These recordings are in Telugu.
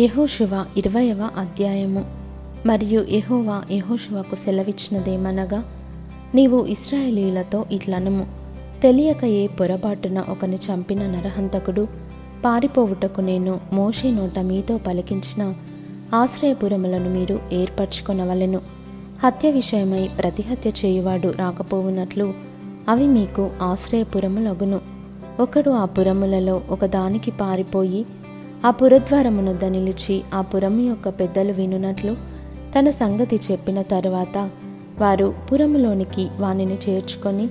యహోశివ ఇరవయవ అధ్యాయము. మరియు యహోవా యహోశివకు సెలవిచ్చినదేమనగా నీవు ఇస్రాయేలీలతో ఇట్లనము. తెలియక ఏ పొరపాటున ఒకని చంపిన నరహంతకుడు పారిపోవుటకు నేను మోషే నోట మీతో పలికించిన ఆశ్రయపురములను మీరు ఏర్పరచుకొనవలెను. హత్య విషయమై ప్రతిహత్య చేయువాడు రాకపోవునట్లు అవి మీకు ఆశ్రయపురములగును. ఒకడు ఆ పురములలో ఒకదానికి పారిపోయి ఆ పురద్వారమునొద్ద నిలిచి ఆ పురము యొక్క పెద్దలు వినునట్లు తన సంగతి చెప్పిన తరువాత వారు పురములోనికి వానిని చేర్చుకొని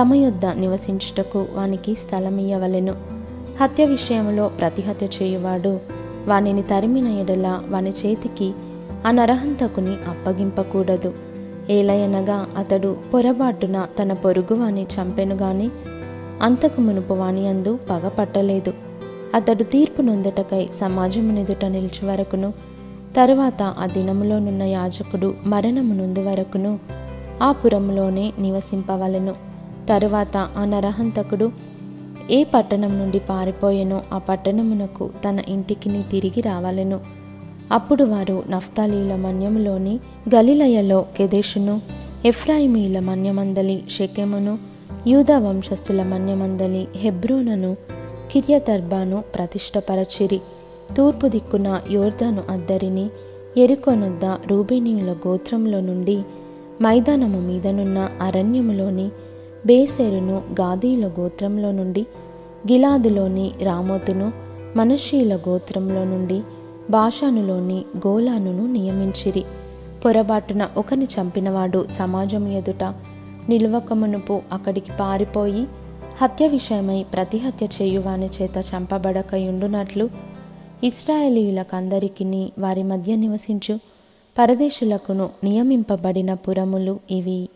తమ యొద్ద నివసించుటకు వానికి స్థలమియ్యవలెను. హత్య విషయంలో ప్రతిహత్య చేయువాడు వానిని తరిమిన ఎడల వాని చేతికి ఆ నరహంతకుని అప్పగింపకూడదు. ఏలయనగా అతడు పొరబాటున తన పొరుగువాని చంపెను గాని అంతకు మునుపు వాని అందు పగపట్టలేదు అతడు తీర్పు నొందటకై సమాజమునెదుట నిలిచి వరకును తరువాత ఆ దినములోనున్న యాజకుడు మరణము నుండి వరకును ఆ పురములోనే నివసింపవలెను. తరువాత ఆ నరహంతకుడు ఏ పట్టణం నుండి పారిపోయెనో ఆ పట్టణమునకు తన ఇంటికిని తిరిగి రావాలెను. అప్పుడు వారు నఫ్తాలీల మన్యములోని గలిలయలో కెదేషును ఎఫ్రాయిమీల మన్యమందలి షెకెమును యూదా వంశస్థుల మన్యమందలి హెబ్రోనను కిర్యతర్బాను ప్రతిష్టపరచిరి. తూర్పు దిక్కున యోర్ధను అద్దరిని ఎరుకొనొద్ద రూబేనీయుల గోత్రంలో నుండి మైదానము మీదనున్న అరణ్యములోని బేసెరును గాదీల గోత్రంలో నుండి గిలాదులోని రామోతును మనషీల గోత్రంలో నుండి భాషానులోని గోలానును నియమించిరి. పొరబాటున ఒకని చంపినవాడు సమాజం ఎదుట నిలువకమునుపు అక్కడికి పారిపోయి హత్య విషయమై ప్రతిహత్య చేయువాని చేత చంపబడకయుండునట్లు ఇస్రాయేలీయులకందరికీ వారి మధ్య నివసించు. పరదేశులకును నియమింపబడిన పురములు ఇవి.